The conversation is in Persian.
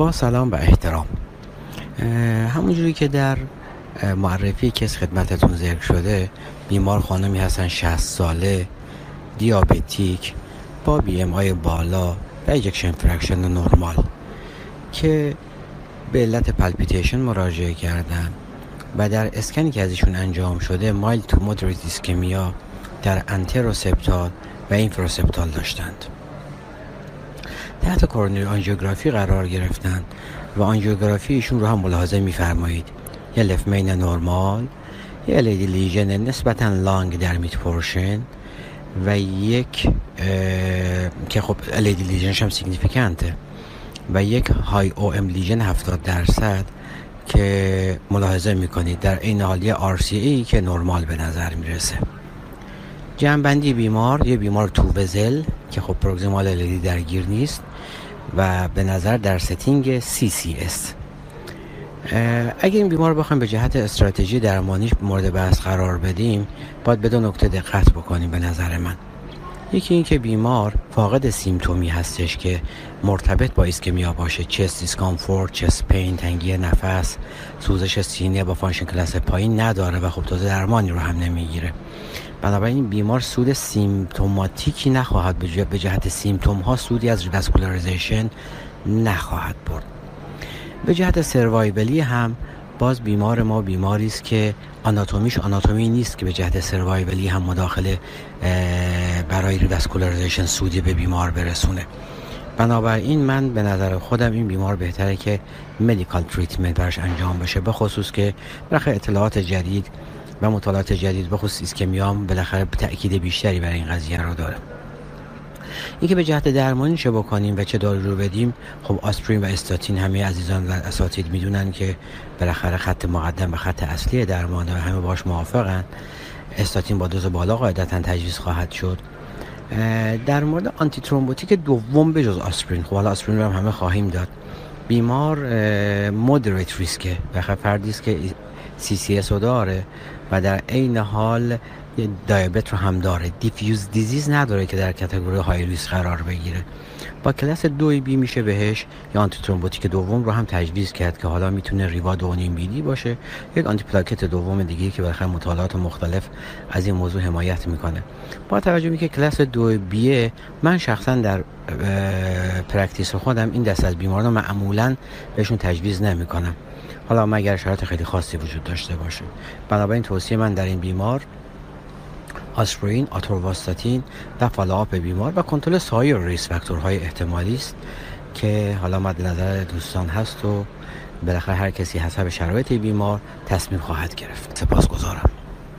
با سلام و احترام. همونجوری که در معرفی case خدمتتون ذکر شده بیمار خانمی هستن 60 ساله دیابتیک با BMI بالا و ejection fraction نرمال که به علت palpitation مراجعه کردن و در اسکنی که ازشون انجام شده mild to moderate ischemia در anteroseptal و inferoseptal داشتند. تحت کورونری آنژیوگرافی قرار گرفتند و آنژیوگرافی ایشون رو هم ملاحظه میفرمایید. یه لفمین نرمال یه الیدی لیژن نسبتا لانگ در میت پورشن و یک که خب الیدی لیژنش هم سیگنیفیکنته و یک های او ام لیژن 70 درصد که ملاحظه می‌کنید. در این حال یه ای که نرمال به نظر می‌رسه. جمع‌بندی بیمار یه بیمار two vessel. که خب proximal LAD درگیر نیست و به نظر در setting CCS اگر این بیمار بخوایم به جهت استراتژی درمانیش مورد بحث قرار بدیم باید به دو نکته دقت بکنیم به نظر من. یکی اینکه بیمار فاقد symptom ی هستش که مرتبط با ischemia باشه chest discomfort chest pain تنگی نفس سوزش سینه با function class پایین نداره و خب تازه درمانی رو هم نمی‌گیره. بنابراین بیمار سود symptomatic ی نخواهد به جهت symptom ها سودی از revascularization نخواهد برد. به جهت survival ی هم باز بیمار ما بیماری است که آناتومیش آناتومی نیست که به جهت survival ی هم مداخله برای revascularization سودی به بیمار برسونه. بنابراین من به نظر خودم این بیمار بهتره که medical treatment برش انجام بشه به خصوص که برخی اطلاعات جدید و مطالعات جدید به خصوص ایسکمیام بالاخره تأکید بیشتری برای این قضیه رو داره اینکه به جهت درمانی چه بکنیم و چه دارو رو بدیم خب آسپرین و استاتین همه عزیزان و اساتید می‌دونن که بالاخره خط مقدم و خط اصلی درمان و همه باش موافقن. استاتین با دوز بالا قاعدتا تجویز خواهد شد. در مورد آنتی ترومبوتیک دوم به جز آسپرین خب حالا آسپرین رو هم همه خواهیم داد. بیمار moderate risk ه بخاطر فردی است که CCS داره و در عین حال دیابت رو هم داره. diffuse disease نداره که در category های ریسک قرار بگیره. با کلاس دوی B میشه بهش یا antithrombotic دوم رو هم تجویز کرد که حالا می‌تونه Riva دو نیم BID باشه. یک آنتی پلاکت دوم دیگه که بالاخره مطالعات مختلف از این موضوع حمایت می‌کنه. با توجه که کلاس دو B ه من شخصا در practice خودم این دست از بیماران معمولا بهشون تجویز نمی‌کنم. حالا مگر شرایط خیلی خاصی وجود داشته باشه؟ بنابراین توصیه من در این بیمار آسپرین، آتورواستاتین و follow-up بیمار و کنترل سایر risk factor های احتمالی است که حالا مد نظر دوستان هست و بالاخره هر کسی حسب شرایط بیمار تصمیم خواهد گرفت. سپاسگزارم.